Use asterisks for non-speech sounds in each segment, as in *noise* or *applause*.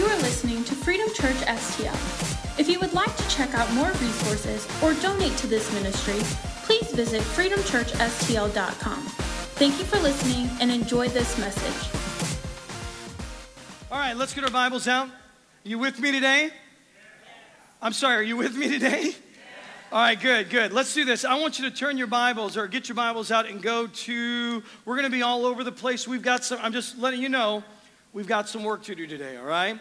You are listening to Freedom Church STL. If you would like to check out more resources or donate to this ministry, please visit freedomchurchstl.com. Thank you for listening and enjoy this message. All right, let's get our Bibles out. Are you with me today? I'm sorry, are you with me today? All right, good, good. Let's do this. I want you to turn your Bibles or get your Bibles out and go to, we're going to be all over the place. We've got some, I'm just letting you know, we've got some work to do today, all right?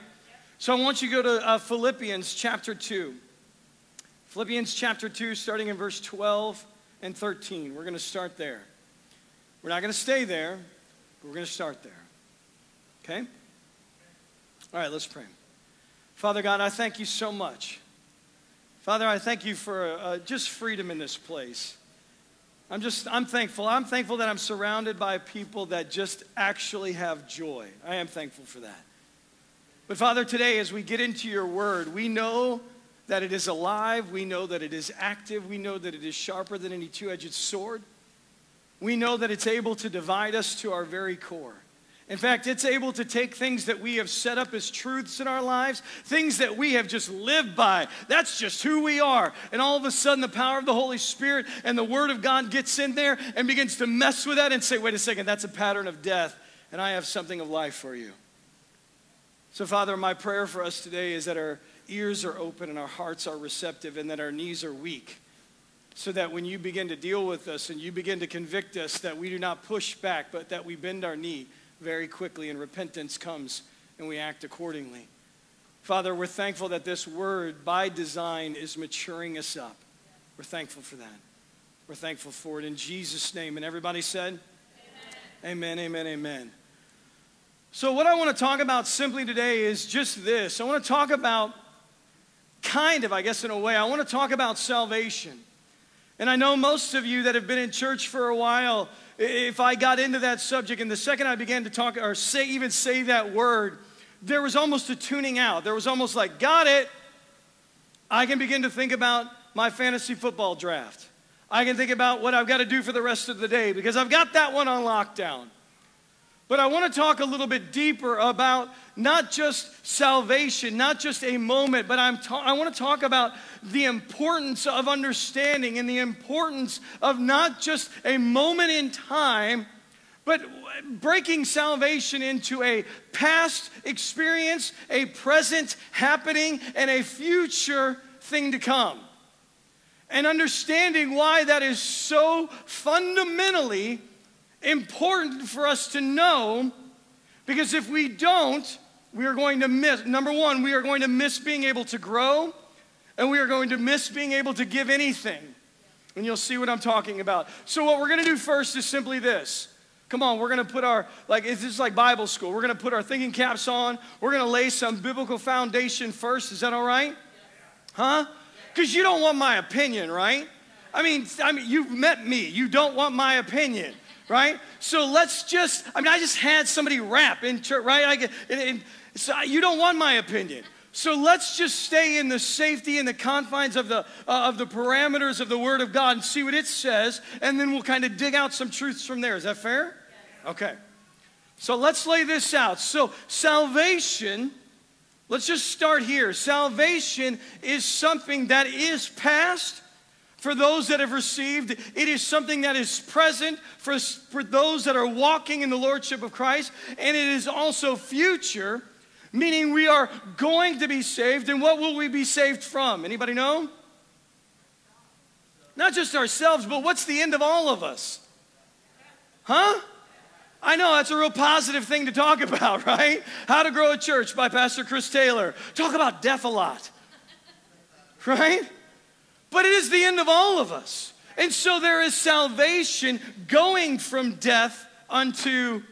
So I want you to go to uh, Philippians chapter 2. Philippians chapter 2, starting in verse 12 and 13. We're going to start there. We're not going to stay there, but we're going to start there. Okay? All right, let's pray. Father God, I thank you so much. Father, I thank you for uh, just freedom in this place. I'm just, I'm thankful. I'm thankful that I'm surrounded by people that just actually have joy. I am thankful for that. But Father, today, as we get into your word, we know that it is alive. We know that it is active. We know that it is sharper than any two edged sword. We know that it's able to divide us to our very core. In fact, it's able to take things that we have set up as truths in our lives, things that we have just lived by. That's just who we are. And all of a sudden, the power of the Holy Spirit and the Word of God gets in there and begins to mess with that and say, wait a second, that's a pattern of death, and I have something of life for you. So, Father, my prayer for us today is that our ears are open and our hearts are receptive and that our knees are weak so that when you begin to deal with us and you begin to convict us that we do not push back but that we bend our knee very quickly and repentance comes and we act accordingly. Father, we're thankful that this word, by design, is maturing us up. We're thankful for that. We're thankful for it in Jesus' name. And everybody said, Amen, amen, amen. amen. So, what I want to talk about simply today is just this. I want to talk about, kind of, I guess, in a way, I want to talk about salvation. And I know most of you that have been in church for a while, if I got into that subject and the second I began to talk or say even say that word, there was almost a tuning out. There was almost like, got it. I can begin to think about my fantasy football draft. I can think about what I've got to do for the rest of the day because I've got that one on lockdown. But I want to talk a little bit deeper about not just salvation, not just a moment, but I'm ta- I want to talk about the importance of understanding and the importance of not just a moment in time, but breaking salvation into a past experience, a present happening, and a future thing to come. And understanding why that is so fundamentally important for us to know because if we don't, we are going to miss, number one, we are going to miss being able to grow and we are going to miss being able to give anything. And you'll see what I'm talking about. So, what we're going to do first is simply this. Come on, we're going to put our, like, it's just like Bible school. We're going to put our thinking caps on. We're going to lay some biblical foundation first. Is that all right? Huh? Because you don't want my opinion, right? I mean, I mean, you've met me. You don't want my opinion right? So let's just, I mean, I just had somebody rap in church, right? I get, and, and, so you don't want my opinion. So let's just stay in the safety and the confines of the, uh, of the parameters of the Word of God and see what it says, and then we'll kind of dig out some truths from there. Is that fair? Okay. So let's lay this out. So, salvation, let's just start here. Salvation is something that is past for those that have received. It is something that is present for, for those that are walking in the Lordship of Christ. And it is also future, meaning we are going to be saved. And what will we be saved from? Anybody know? Not just ourselves, but what's the end of all of us? Huh? I know that's a real positive thing to talk *laughs* about, right? How to Grow a Church by Pastor Chris Taylor. Talk about death a lot, *laughs* right? But it is the end of all of us. And so there is salvation going from death unto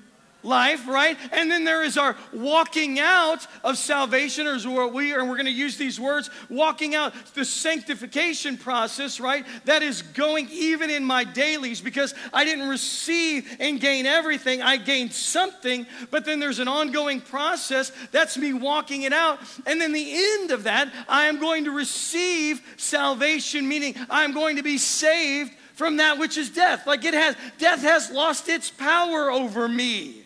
life, right? And then there is our walking out of salvation, or what we are, and we're going to use these words, walking out the sanctification process, right? That is going even in my dailies because I didn't receive and gain everything. I gained something, but then there's an ongoing process. That's me walking it out. And then the end of that, I am going to receive salvation, meaning I'm going to be saved from that which is death. Like it has, death has lost its power over me.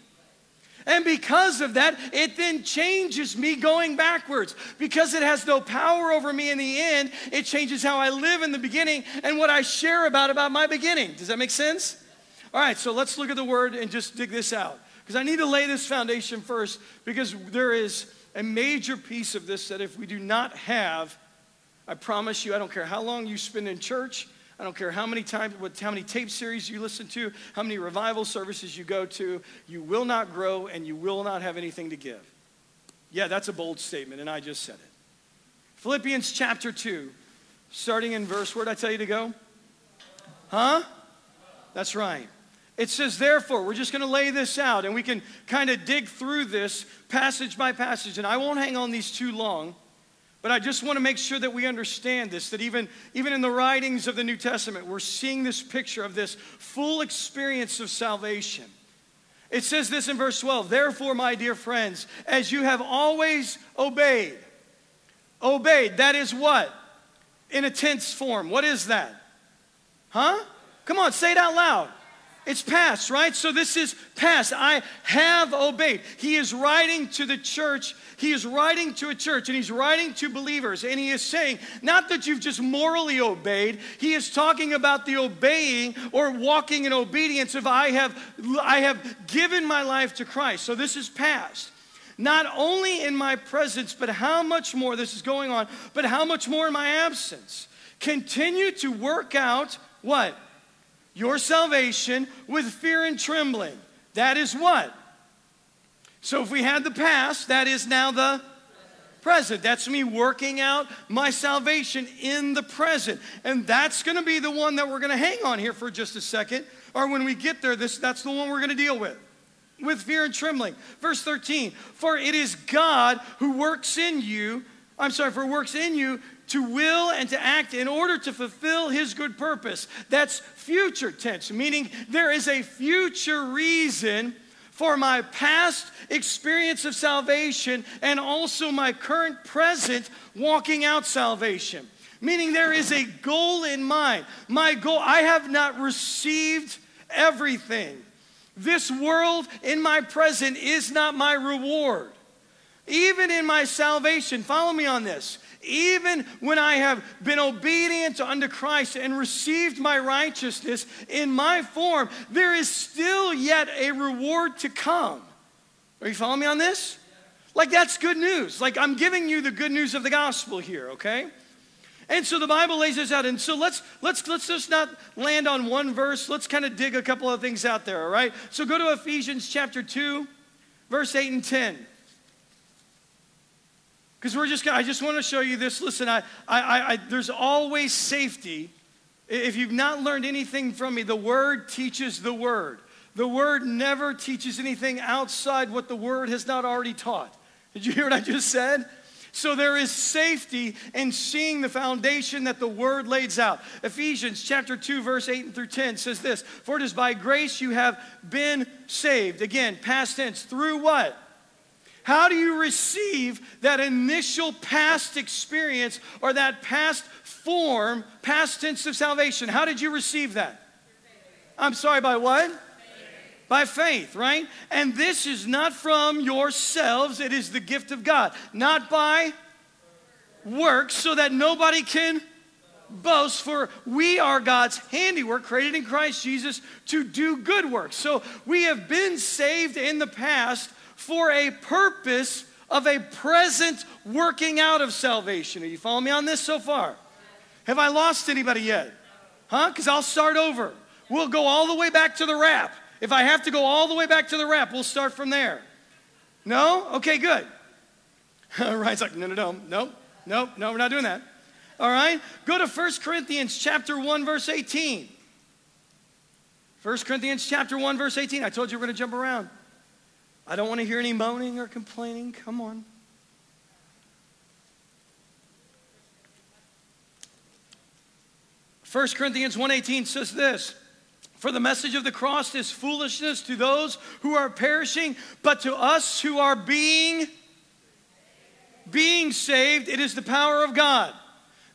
And because of that, it then changes me going backwards. Because it has no power over me in the end, it changes how I live in the beginning and what I share about about my beginning. Does that make sense? All right, so let's look at the word and just dig this out. Because I need to lay this foundation first because there is a major piece of this that if we do not have, I promise you, I don't care how long you spend in church, I don't care how many times, what, how many tape series you listen to, how many revival services you go to, you will not grow and you will not have anything to give. Yeah, that's a bold statement, and I just said it. Philippians chapter 2, starting in verse, where did I tell you to go? Huh? That's right. It says, therefore, we're just going to lay this out and we can kind of dig through this passage by passage. And I won't hang on these too long. But I just want to make sure that we understand this that even, even in the writings of the New Testament, we're seeing this picture of this full experience of salvation. It says this in verse 12 Therefore, my dear friends, as you have always obeyed, obeyed, that is what? In a tense form. What is that? Huh? Come on, say it out loud. It's past, right? So this is past. I have obeyed. He is writing to the church. He is writing to a church and he's writing to believers. And he is saying, not that you've just morally obeyed, he is talking about the obeying or walking in obedience of I have, I have given my life to Christ. So this is past. Not only in my presence, but how much more, this is going on, but how much more in my absence. Continue to work out what? Your salvation with fear and trembling. That is what? So if we had the past, that is now the present. That's me working out my salvation in the present. And that's going to be the one that we're going to hang on here for just a second. Or when we get there, this, that's the one we're going to deal with. With fear and trembling. Verse 13, for it is God who works in you, I'm sorry, for works in you to will and to act in order to fulfill his good purpose. That's future tense, meaning there is a future reason for my past experience of salvation and also my current present walking out salvation. Meaning there is a goal in mind. My goal, I have not received everything. This world in my present is not my reward. Even in my salvation, follow me on this even when I have been obedient unto Christ and received my righteousness in my form, there is still yet a reward to come. Are you following me on this? Like, that's good news. Like, I'm giving you the good news of the gospel here, okay? And so the Bible lays this out. And so let's let's let's just not land on one verse. Let's kind of dig a couple of things out there, all right? So go to Ephesians chapter 2, verse 8 and 10. Because we're just, I just want to show you this. Listen, I, I, I, there's always safety. If you've not learned anything from me, the Word teaches the Word. The Word never teaches anything outside what the Word has not already taught. Did you hear what I just said? So there is safety in seeing the foundation that the word lays out. Ephesians chapter 2 verse 8 through 10 says this, "For it is by grace you have been saved." Again, past tense, through what? How do you receive that initial past experience or that past form, past tense of salvation? How did you receive that? I'm sorry, by what? By faith, right? And this is not from yourselves, it is the gift of God, not by works, so that nobody can boast, for we are God's handiwork, created in Christ Jesus to do good works. So we have been saved in the past for a purpose of a present working out of salvation. Are you following me on this so far? Have I lost anybody yet? Huh? Because I'll start over. We'll go all the way back to the rap. If I have to go all the way back to the rap, we'll start from there. No? Okay, good. *laughs* Ryan's like, no, no, no, no, no, no, we're not doing that. All right? Go to 1 Corinthians chapter 1, verse 18. 1 Corinthians chapter 1, verse 18. I told you we're going to jump around. I don't want to hear any moaning or complaining. Come on. First Corinthians 1:18 says this, "For the message of the cross is foolishness to those who are perishing, but to us who are being being saved, it is the power of God."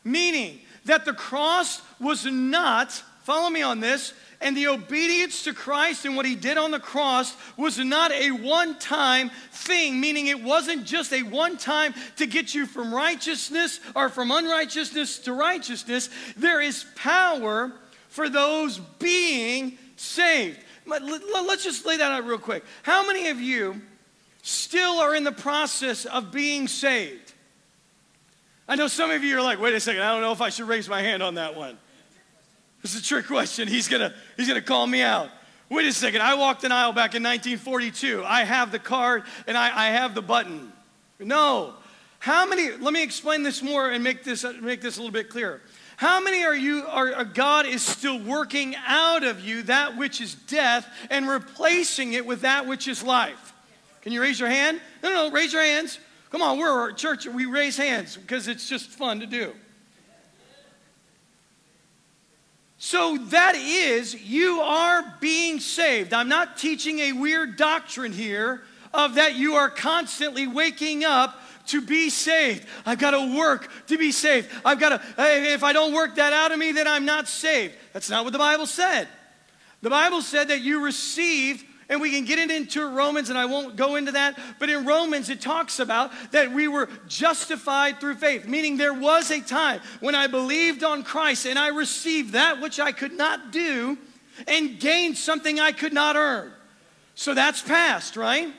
Meaning that the cross was not Follow me on this. And the obedience to Christ and what he did on the cross was not a one time thing, meaning it wasn't just a one time to get you from righteousness or from unrighteousness to righteousness. There is power for those being saved. Let's just lay that out real quick. How many of you still are in the process of being saved? I know some of you are like, wait a second, I don't know if I should raise my hand on that one. Is a trick question. He's gonna, he's gonna call me out. Wait a second, I walked an aisle back in 1942. I have the card and I, I have the button. No. How many, let me explain this more and make this, make this a little bit clearer. How many are you, are, are, God is still working out of you that which is death and replacing it with that which is life? Can you raise your hand? No, no, no, raise your hands. Come on, we're a church, we raise hands because it's just fun to do. So that is, you are being saved. I'm not teaching a weird doctrine here of that you are constantly waking up to be saved. I've got to work to be saved. I've got to, if I don't work that out of me, then I'm not saved. That's not what the Bible said. The Bible said that you received and we can get it into Romans, and I won't go into that. But in Romans, it talks about that we were justified through faith, meaning there was a time when I believed on Christ and I received that which I could not do and gained something I could not earn. So that's past, right?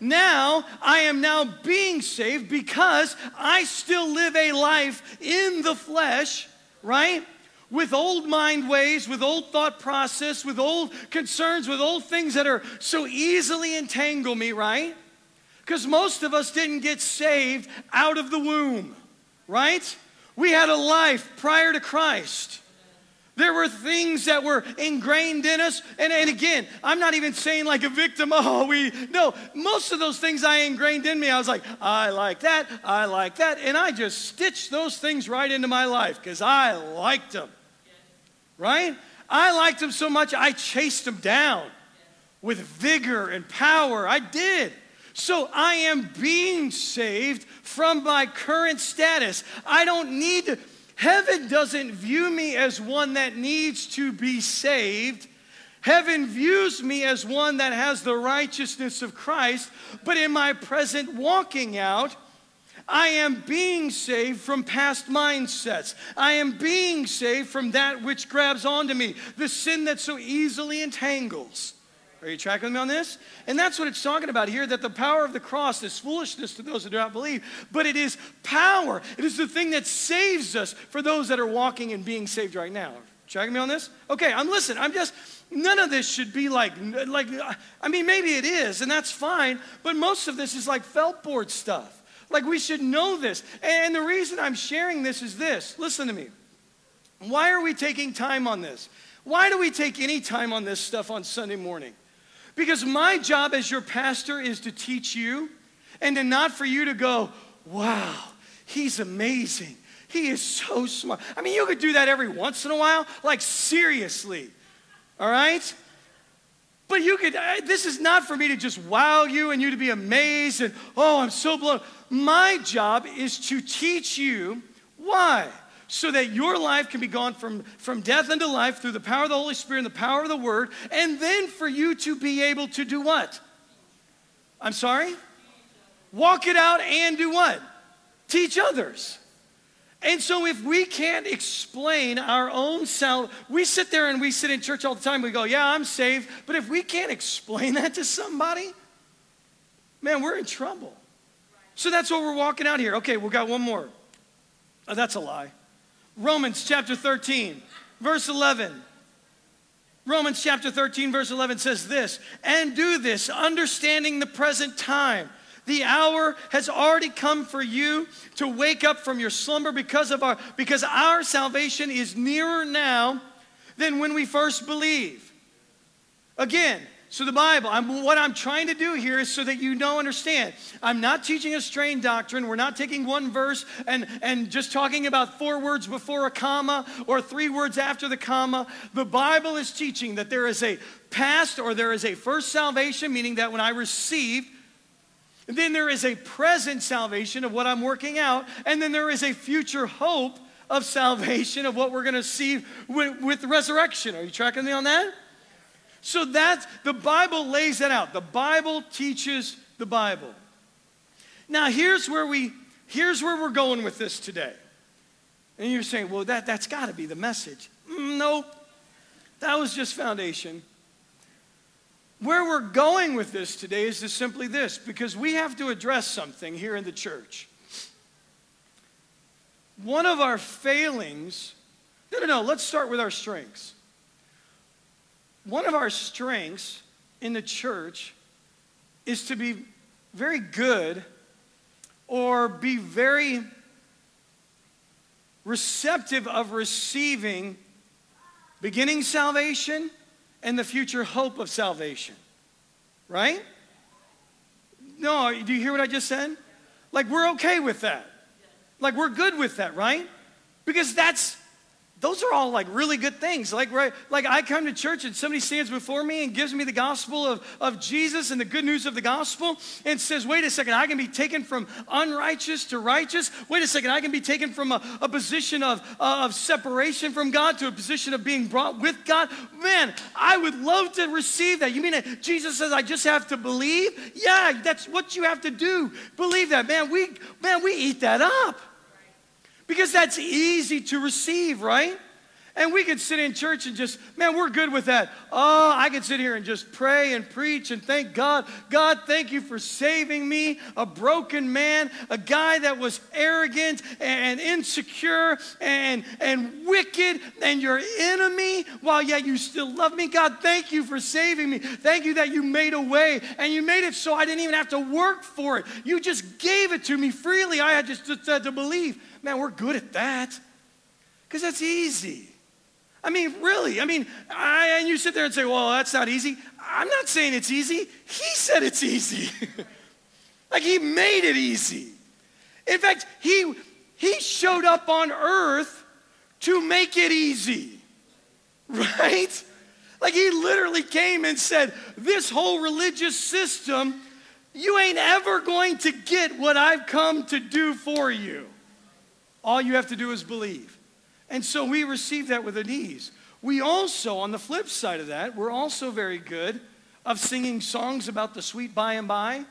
Now I am now being saved because I still live a life in the flesh, right? With old mind ways, with old thought process, with old concerns, with old things that are so easily entangle me, right? Because most of us didn't get saved out of the womb, right? We had a life prior to Christ. There were things that were ingrained in us. And, and again, I'm not even saying like a victim, oh, we, no, most of those things I ingrained in me, I was like, I like that, I like that. And I just stitched those things right into my life because I liked them right? I liked him so much, I chased him down with vigor and power. I did. So I am being saved from my current status. I don't need to, heaven doesn't view me as one that needs to be saved. Heaven views me as one that has the righteousness of Christ, but in my present walking out, I am being saved from past mindsets. I am being saved from that which grabs onto me, the sin that so easily entangles. Are you tracking me on this? And that's what it's talking about here that the power of the cross is foolishness to those that do not believe, but it is power. It is the thing that saves us for those that are walking and being saved right now. Tracking me on this? Okay, I'm listening. I'm just, none of this should be like, like, I mean, maybe it is, and that's fine, but most of this is like felt board stuff. Like we should know this. And the reason I'm sharing this is this listen to me. Why are we taking time on this? Why do we take any time on this stuff on Sunday morning? Because my job as your pastor is to teach you and to not for you to go, wow, he's amazing. He is so smart. I mean, you could do that every once in a while, like seriously. All right? But you could, this is not for me to just wow you and you to be amazed and, oh, I'm so blown. My job is to teach you why. So that your life can be gone from, from death into life through the power of the Holy Spirit and the power of the Word, and then for you to be able to do what? I'm sorry? Walk it out and do what? Teach others. And so, if we can't explain our own self, we sit there and we sit in church all the time. We go, Yeah, I'm saved. But if we can't explain *laughs* that to somebody, man, we're in trouble. So that's what we're walking out here. Okay, we got one more. Oh, that's a lie. Romans chapter 13, verse 11. Romans chapter 13, verse 11 says this, and do this, understanding the present time. The hour has already come for you to wake up from your slumber because of our because our salvation is nearer now than when we first believe. Again, so, the Bible, I'm, what I'm trying to do here is so that you know, understand. I'm not teaching a strain doctrine. We're not taking one verse and, and just talking about four words before a comma or three words after the comma. The Bible is teaching that there is a past or there is a first salvation, meaning that when I received, then there is a present salvation of what I'm working out, and then there is a future hope of salvation, of what we're going to see with, with resurrection. Are you tracking me on that? So that's the Bible lays that out. The Bible teaches the Bible. Now here's where we here's where we're going with this today. And you're saying, well, that, that's got to be the message. Mm, nope. That was just foundation. Where we're going with this today is just simply this because we have to address something here in the church. One of our failings, no, no, no, let's start with our strengths. One of our strengths in the church is to be very good or be very receptive of receiving beginning salvation and the future hope of salvation. Right? No, do you hear what I just said? Like, we're okay with that. Like, we're good with that, right? Because that's those are all like really good things. Like, right, like I come to church and somebody stands before me and gives me the gospel of, of Jesus and the good news of the gospel and says, wait a second, I can be taken from unrighteous to righteous. Wait a second, I can be taken from a, a position of, uh, of separation from God to a position of being brought with God. Man, I would love to receive that. You mean that Jesus says I just have to believe? Yeah, that's what you have to do. Believe that. Man, we man, we eat that up. Because that's easy to receive, right? And we could sit in church and just, man, we're good with that. Oh, I could sit here and just pray and preach and thank God. God, thank you for saving me, a broken man, a guy that was arrogant and insecure and, and wicked and your enemy, while yet you still love me. God, thank you for saving me. Thank you that you made a way and you made it so I didn't even have to work for it. You just gave it to me freely. I had just to, to believe. Man, we're good at that because that's easy. I mean, really. I mean, I, and you sit there and say, well, that's not easy. I'm not saying it's easy. He said it's easy. *laughs* like, he made it easy. In fact, he, he showed up on earth to make it easy, *laughs* right? Like, he literally came and said, This whole religious system, you ain't ever going to get what I've come to do for you. All you have to do is believe. And so we receive that with an ease. We also, on the flip side of that, we're also very good of singing songs about the sweet by and by.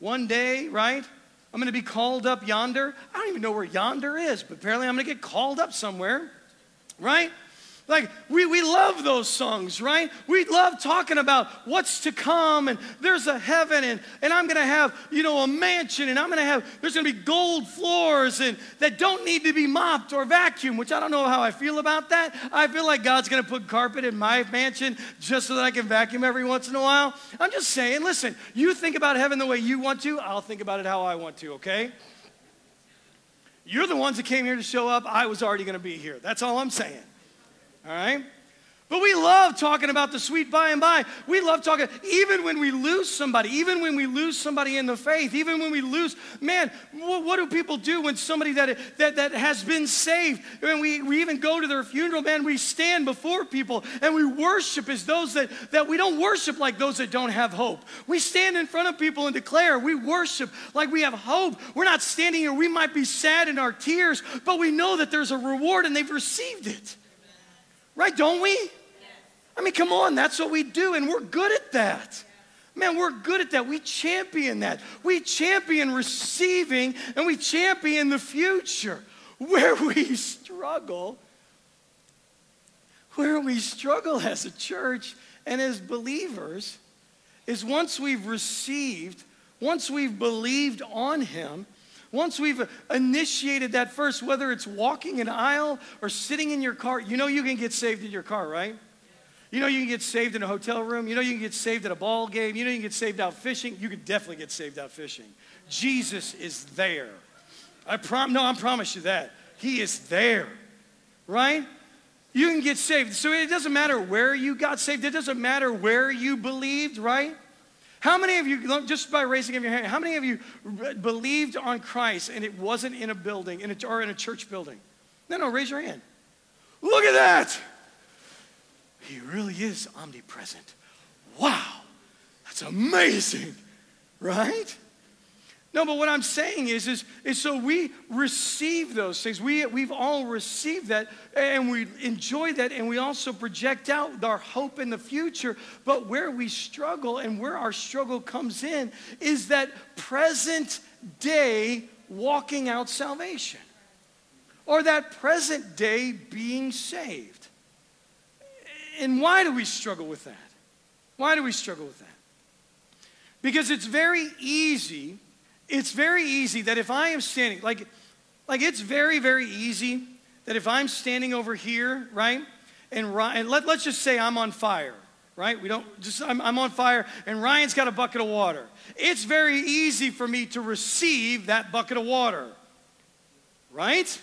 One day, right? I'm going to be called up yonder. I don't even know where yonder is, but apparently I'm going to get called up somewhere, right? Like, we, we love those songs, right? We love talking about what's to come, and there's a heaven, and, and I'm gonna have, you know, a mansion, and I'm gonna have, there's gonna be gold floors, and that don't need to be mopped or vacuumed, which I don't know how I feel about that. I feel like God's gonna put carpet in my mansion just so that I can vacuum every once in a while. I'm just saying, listen, you think about heaven the way you want to, I'll think about it how I want to, okay? You're the ones that came here to show up. I was already gonna be here. That's all I'm saying all right? But we love talking about the sweet by and by. We love talking, even when we lose somebody, even when we lose somebody in the faith, even when we lose, man, what, what do people do when somebody that, that, that has been saved, when we, we even go to their funeral, man, we stand before people and we worship as those that, that we don't worship like those that don't have hope. We stand in front of people and declare, we worship like we have hope. We're not standing here, we might be sad in our tears, but we know that there's a reward and they've received it. Right, don't we? I mean, come on, that's what we do, and we're good at that. Man, we're good at that. We champion that. We champion receiving and we champion the future. Where *laughs* we struggle, where we struggle as a church and as believers is once we've received, once we've believed on Him, once we've initiated that first, whether it's walking an aisle or sitting in your car, you know you can get saved in your car, right? You know you can get saved in a hotel room. You know you can get saved at a ball game. You know you can get saved out fishing. You can definitely get saved out fishing. Jesus is there. I prom no, I promise you that. He is there. Right? You can get saved. So it doesn't matter where you got saved. It doesn't matter where you believed, right? How many of you, just by raising of your hand, how many of you believed on Christ and it wasn't in a building in a, or in a church building? No, no, raise your hand. Look at that. He really is omnipresent. Wow, that's amazing, *laughs* right? No, but what I'm saying is, is, is so we receive those things. We, we've all received that and we enjoy that and we also project out our hope in the future. But where we struggle and where our struggle comes in is that present day walking out salvation or that present day being saved. And why do we struggle with that? Why do we struggle with that? Because it's very easy it's very easy that if I am standing, like, like it's very, very easy that if I'm standing over here, right, and, and let, let's just say I'm on fire, right? We don't just, I'm, I'm on fire and Ryan's got a bucket of water. It's very easy for me to receive that bucket of water, right?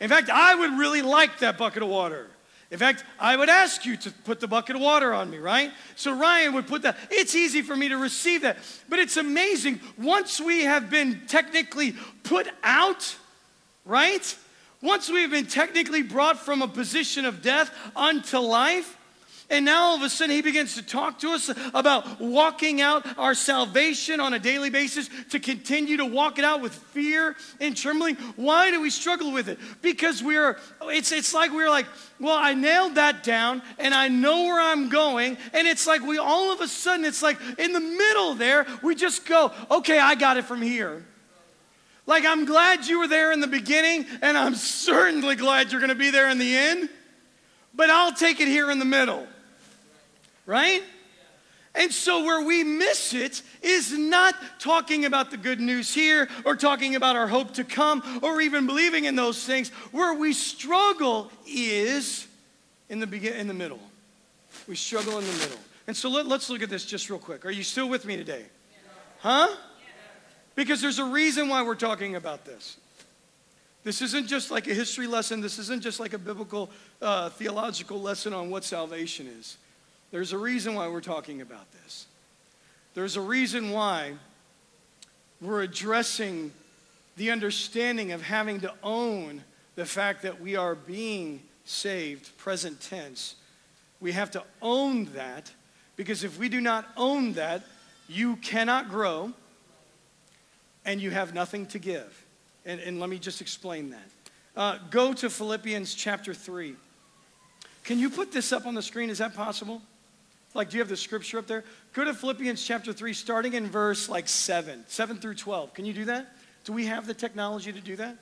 In fact, I would really like that bucket of water. In fact, I would ask you to put the bucket of water on me, right? So Ryan would put that. It's easy for me to receive that. But it's amazing. Once we have been technically put out, right? Once we have been technically brought from a position of death unto life, and now all of a sudden, he begins to talk to us about walking out our salvation on a daily basis to continue to walk it out with fear and trembling. Why do we struggle with it? Because we're, it's, it's like we're like, well, I nailed that down and I know where I'm going. And it's like we all of a sudden, it's like in the middle there, we just go, okay, I got it from here. Like, I'm glad you were there in the beginning, and I'm certainly glad you're going to be there in the end, but I'll take it here in the middle right? And so, where we miss it is not talking about the good news here or talking about our hope to come or even believing in those things. Where we struggle is in the, begin- in the middle. We struggle in the middle. And so, let, let's look at this just real quick. Are you still with me today? Huh? Because there's a reason why we're talking about this. This isn't just like a history lesson, this isn't just like a biblical uh, theological lesson on what salvation is. There's a reason why we're talking about this. There's a reason why we're addressing the understanding of having to own the fact that we are being saved, present tense. We have to own that because if we do not own that, you cannot grow and you have nothing to give. And, and let me just explain that. Uh, go to Philippians chapter 3. Can you put this up on the screen? Is that possible? Like, do you have the scripture up there? Go to Philippians chapter 3, starting in verse like 7, 7 through 12. Can you do that? Do we have the technology to do that?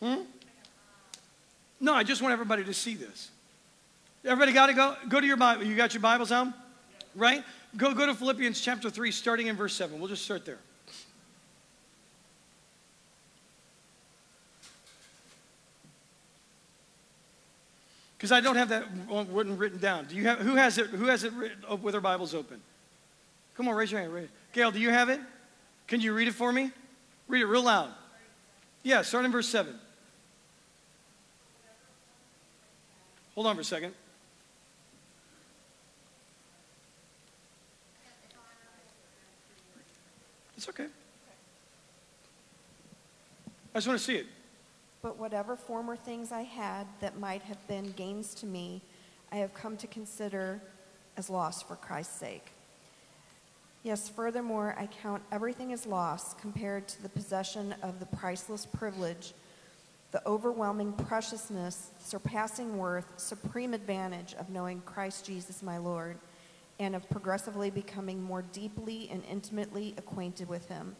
Hmm? No, I just want everybody to see this. Everybody got to go? Go to your Bible. You got your Bibles out? Right? Go, go to Philippians chapter 3, starting in verse 7. We'll just start there. Because I don't have that one written down. Do you have, who has it, who has it written, oh, uh, with their Bibles open? Come on, raise your hand. Raise. Gail, do you have it? Can you read it for me? Read it real loud. Yeah, start in verse 7. Hold on for a second. It's okay. I just want to see it. But whatever former things I had that might have been gains to me, I have come to consider as loss for Christ's sake. Yes, furthermore, I count everything as loss compared to the possession of the priceless privilege, the overwhelming preciousness, surpassing worth, supreme advantage of knowing Christ Jesus my Lord, and of progressively becoming more deeply and intimately acquainted with him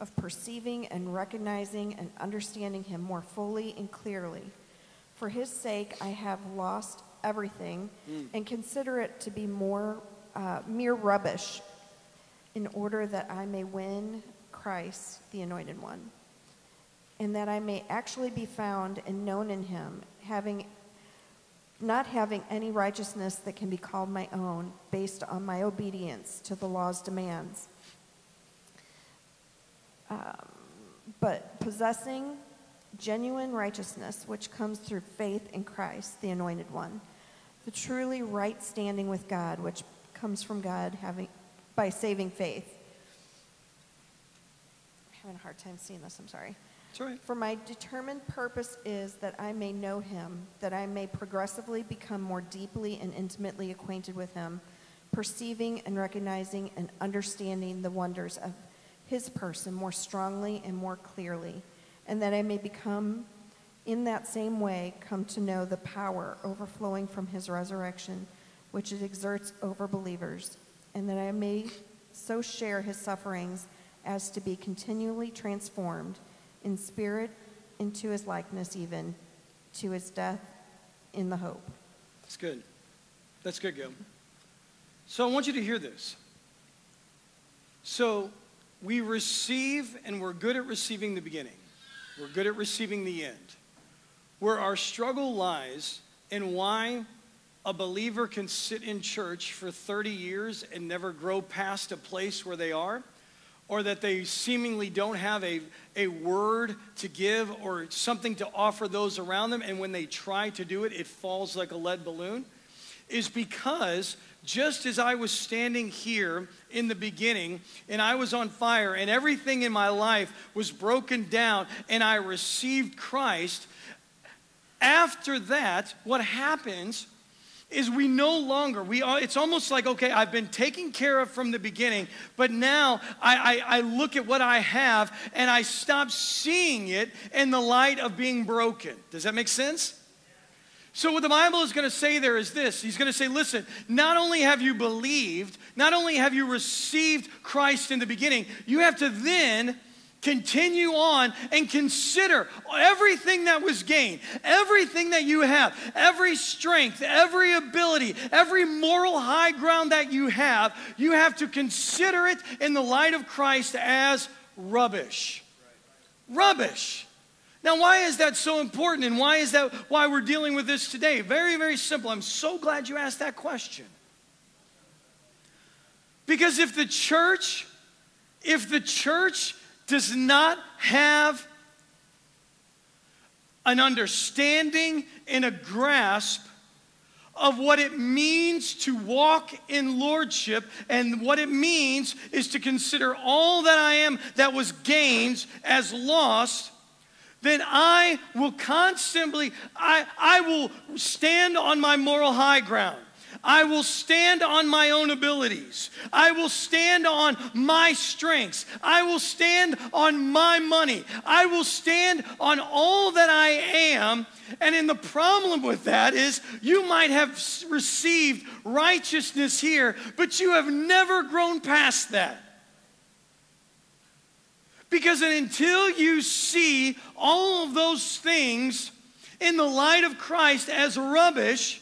of perceiving and recognizing and understanding him more fully and clearly. For his sake, I have lost everything mm. and consider it to be more uh, mere rubbish in order that I may win Christ, the Anointed One, and that I may actually be found and known in him, having not having any righteousness that can be called my own based on my obedience to the law's demands um, but possessing genuine righteousness, which comes through faith in Christ, the Anointed One, the truly right standing with God, which comes from God having by saving faith. I'm having a hard time seeing this. I'm sorry. Right. For my determined purpose is that I may know him, that I may progressively become more deeply and intimately acquainted with him, perceiving and recognizing and understanding the wonders of his person more strongly and more clearly, and that I may become, in that same way, come to know the power overflowing from his resurrection, which it exerts over believers, and that I may so share his sufferings as to be continually transformed in spirit into his likeness, even to his death in the hope. That's good. That's good, Gil. So I want you to hear this. So we receive, and we're good at receiving the beginning, we're good at receiving the end. Where our struggle lies and why a believer can sit in church for 30 years and never grow past a place where they are, or that they seemingly don't have a, a word to give or something to offer those around them, and when they try to do it, it falls like a lead balloon, is because just as I was standing here in the beginning and I was on fire and everything in my life was broken down and I received Christ, after that, what happens is we no longer we are it's almost like okay i've been taken care of from the beginning but now I, I, I, look at what i have and i stop seeing it in the light of being broken. Does that make sense so, what the Bible is going to say there is this He's going to say, listen, not only have you believed, not only have you received Christ in the beginning, you have to then continue on and consider everything that was gained, everything that you have, every strength, every ability, every moral high ground that you have, you have to consider it in the light of Christ as rubbish. Rubbish. Now, why is that so important and why is that why we're dealing with this today? Very, very simple. I'm so glad you asked that question. Because if the church, if the church does not have an understanding and a grasp of what it means to walk in lordship and what it means is to consider all that I am that was gains as lost then I will constantly, I, I will stand on my moral high ground. I will stand on my own abilities. I will stand on my strengths. I will stand on my money. I will stand on all that I am. And in the problem with that is you might have received righteousness here, but you have never grown past that. Because until you see all of those things in the light of Christ as rubbish,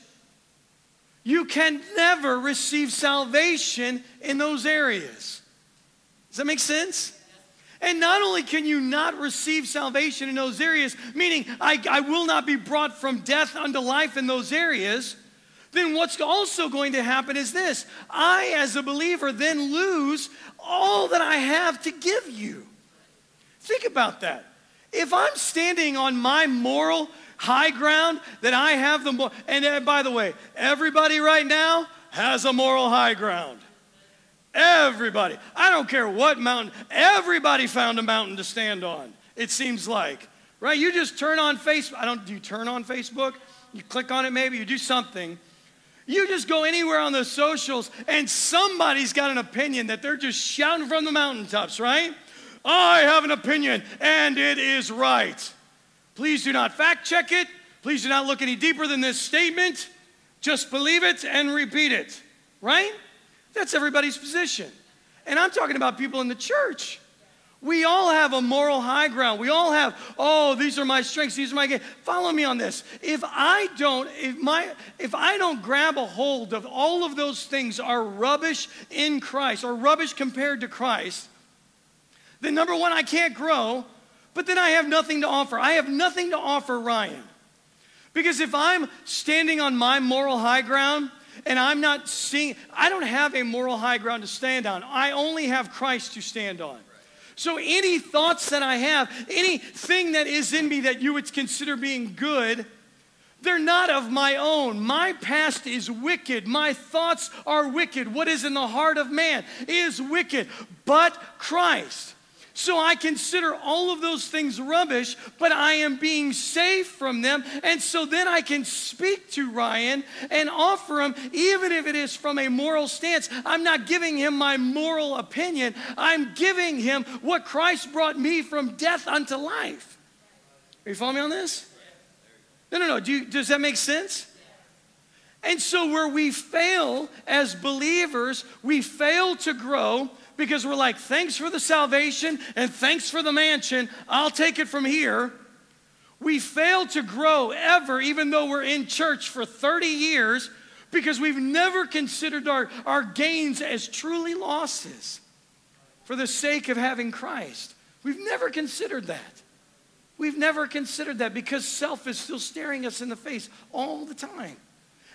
you can never receive salvation in those areas. Does that make sense? And not only can you not receive salvation in those areas, meaning I, I will not be brought from death unto life in those areas, then what's also going to happen is this I, as a believer, then lose all that I have to give you. Think about that. If I'm standing on my moral high ground, that I have the more, and uh, by the way, everybody right now has a moral high ground. Everybody. I don't care what mountain, everybody found a mountain to stand on, it seems like. Right? You just turn on Facebook. I don't, do you turn on Facebook? You click on it maybe, you do something. You just go anywhere on the socials and somebody's got an opinion that they're just shouting from the mountaintops, right? I have an opinion and it is right. Please do not fact check it. Please do not look any deeper than this statement. Just believe it and repeat it, right? That's everybody's position. And I'm talking about people in the church. We all have a moral high ground. We all have, oh, these are my strengths, these are my. Follow me on this. If I don't, if my if I don't grab a hold of all of those things are rubbish in Christ or rubbish compared to Christ, then number one, I can't grow, but then I have nothing to offer. I have nothing to offer Ryan. Because if I'm standing on my moral high ground and I'm not seeing, I don't have a moral high ground to stand on. I only have Christ to stand on. So any thoughts that I have, anything that is in me that you would consider being good, they're not of my own. My past is wicked. My thoughts are wicked. What is in the heart of man is wicked. But Christ. So I consider all of those things rubbish, but I am being saved from them. And so then I can speak to Ryan and offer him, even if it is from a moral stance. I'm not giving him my moral opinion, I'm giving him what Christ brought me from death unto life. Are you following me on this? No, no, no. Do you, does that make sense? And so, where we fail as believers, we fail to grow because we're like, thanks for the salvation and thanks for the mansion. I'll take it from here. We fail to grow ever, even though we're in church for 30 years, because we've never considered our, our gains as truly losses for the sake of having Christ. We've never considered that. We've never considered that because self is still staring us in the face all the time.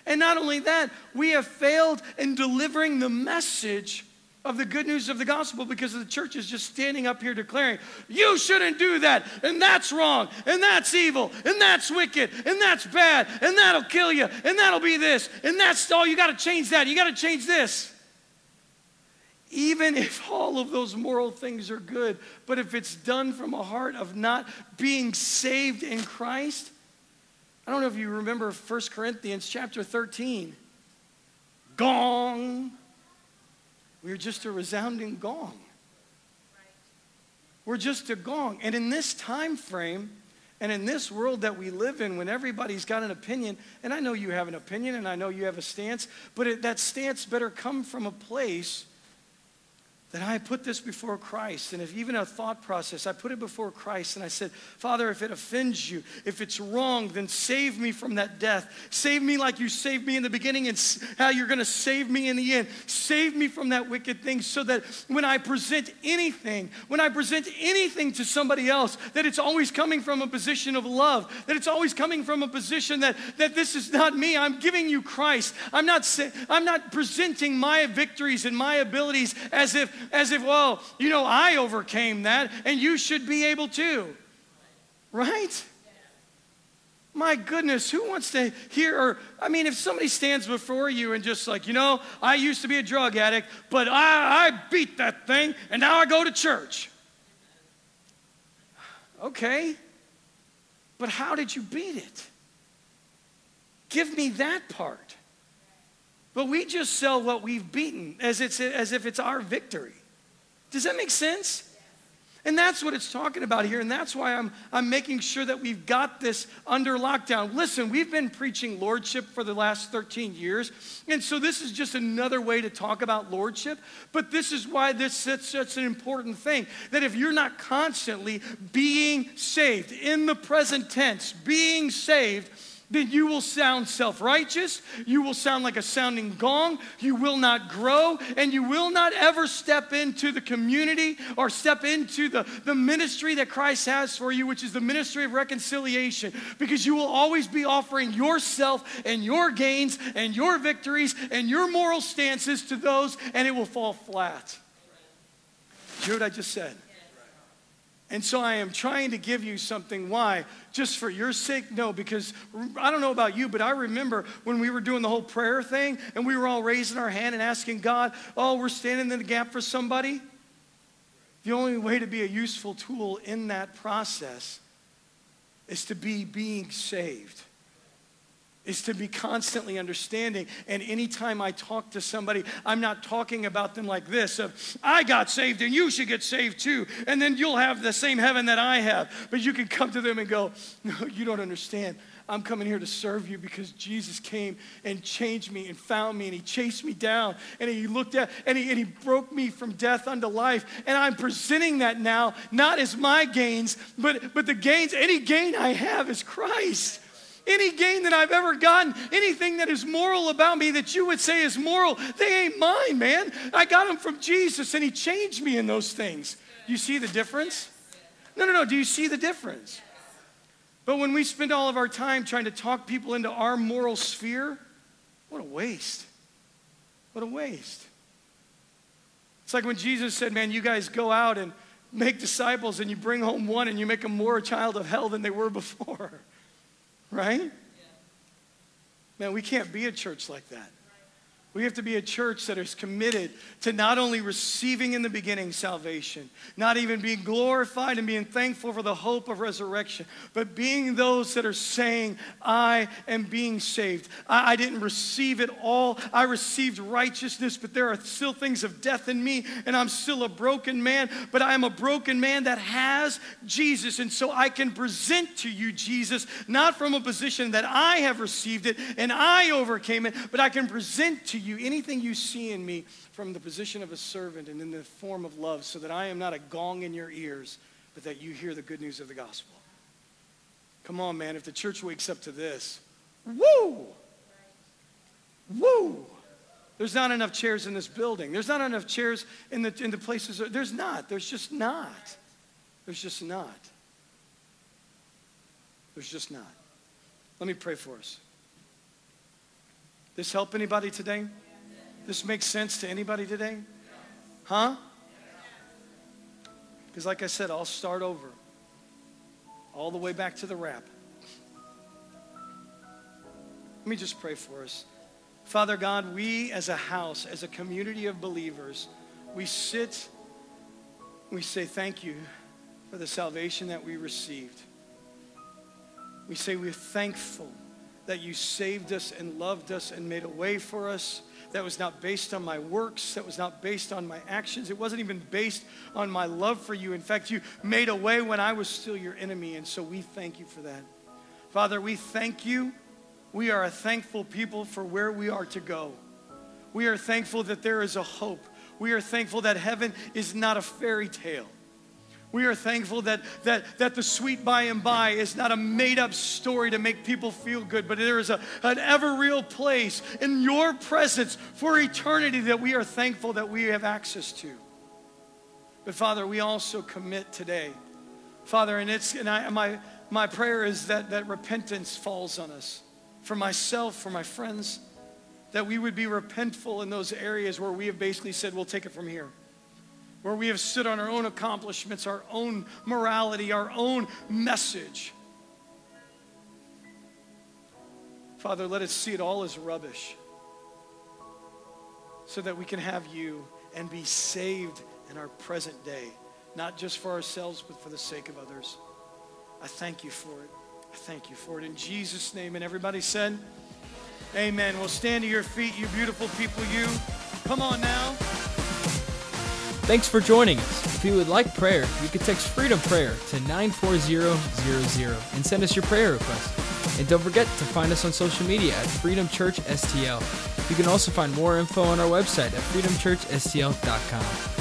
And not only that, we have failed in delivering the message of the good news of the gospel because the church is just standing up here declaring, you shouldn't do that, and that's wrong, and that's evil, and that's wicked, and that's bad, and that'll kill you, and that'll be this, and that's all, you got to change that, you got to change this. Even if all of those moral things are good, but if it's done from a heart of not being saved in Christ, I don't know if you remember 1 Corinthians chapter 13. Gong. We're just a resounding gong. We're just a gong. And in this time frame, and in this world that we live in, when everybody's got an opinion, and I know you have an opinion and I know you have a stance, but it, that stance better come from a place that I put this before Christ. And if even a thought process, I put it before Christ and I said, Father, if it offends you, if it's wrong, then save me from that death. Save me like you saved me in the beginning and how you're going to save me in the end. Save me from that wicked thing so that when I present anything, when I present anything to somebody else, that it's always coming from a position of love, that it's always coming from a position that, that this is not me. I'm giving you Christ. I'm not, I'm not presenting my victories and my abilities as if as if, well, you know, I overcame that and you should be able to. Right? My goodness, who wants to hear? Or, I mean, if somebody stands before you and just like, you know, I used to be a drug addict, but I, I beat that thing and now I go to church. Okay, but how did you beat it? Give me that part. But we just sell what we've beaten as, it's, as if it's our victory. Does that make sense? And that's what it's talking about here. And that's why I'm, I'm making sure that we've got this under lockdown. Listen, we've been preaching lordship for the last 13 years. And so this is just another way to talk about lordship. But this is why this is such an important thing that if you're not constantly being saved in the present tense, being saved, then you will sound self righteous. You will sound like a sounding gong. You will not grow, and you will not ever step into the community or step into the, the ministry that Christ has for you, which is the ministry of reconciliation, because you will always be offering yourself and your gains and your victories and your moral stances to those, and it will fall flat. hear what I just said? And so I am trying to give you something. Why? Just for your sake? No, because I don't know about you, but I remember when we were doing the whole prayer thing and we were all raising our hand and asking God, oh, we're standing in the gap for somebody. The only way to be a useful tool in that process is to be being saved is to be constantly understanding. And anytime I talk to somebody, I'm not talking about them like this of, I got saved and you should get saved too. And then you'll have the same heaven that I have. But you can come to them and go, No, you don't understand. I'm coming here to serve you because Jesus came and changed me and found me and he chased me down and he looked at and he, and he broke me from death unto life. And I'm presenting that now, not as my gains, but, but the gains, any gain I have is Christ. Any gain that I've ever gotten, anything that is moral about me that you would say is moral, they ain't mine, man. I got them from Jesus and He changed me in those things. You see the difference? No, no, no. Do you see the difference? But when we spend all of our time trying to talk people into our moral sphere, what a waste. What a waste. It's like when Jesus said, Man, you guys go out and make disciples and you bring home one and you make them more a child of hell than they were before. *laughs* Right? Man, we can't be a church like that. We have to be a church that is committed to not only receiving in the beginning salvation, not even being glorified and being thankful for the hope of resurrection, but being those that are saying, I am being saved. I, I, didn't receive it all. I received righteousness, but there are still things of death in me, and I'm still a broken man, but I am a broken man that has Jesus. And so I can present to you Jesus, not from a position that I have received it and I overcame it, but I can present to you you anything you see in me from the position of a servant and in the form of love, so that I am not a gong in your ears, but that you hear the good news of the gospel. Come on, man, if the church wakes up to this, woo! Woo! There's not enough chairs in this building. There's not enough chairs in the, in the places. There's not. There's just not. There's just not. There's just not. Let me pray for us. This help anybody today? This makes sense to anybody today? Huh? Because, like I said, I'll start over all the way back to the rap. Let me just pray for us. Father God, we as a house, as a community of believers, we sit, we say thank you for the salvation that we received. We say we're thankful that you saved us and loved us and made a way for us. That was not based on my works. That was not based on my actions. It wasn't even based on my love for you. In fact, you made a way when I was still your enemy. And so we thank you for that. Father, we thank you. We are a thankful people for where we are to go. We are thankful that there is a hope. We are thankful that heaven is not a fairy tale. We are thankful that, that, that the sweet by and by is not a made up story to make people feel good, but there is a, an ever real place in your presence for eternity that we are thankful that we have access to. But Father, we also commit today. Father, and it's and I, my, my prayer is that, that repentance falls on us. For myself, for my friends, that we would be repentful in those areas where we have basically said, we'll take it from here where we have stood on our own accomplishments, our own morality, our own message. Father, let us see it all as rubbish so that we can have you and be saved in our present day, not just for ourselves, but for the sake of others. I thank you for it. I thank you for it. In Jesus' name. And everybody said, Amen. Well, stand to your feet, you beautiful people, you. Come on now. Thanks for joining us. If you would like prayer, you can text Freedom Prayer to 94000 and send us your prayer request. And don't forget to find us on social media at Freedom Church STL. You can also find more info on our website at freedomchurchstl.com.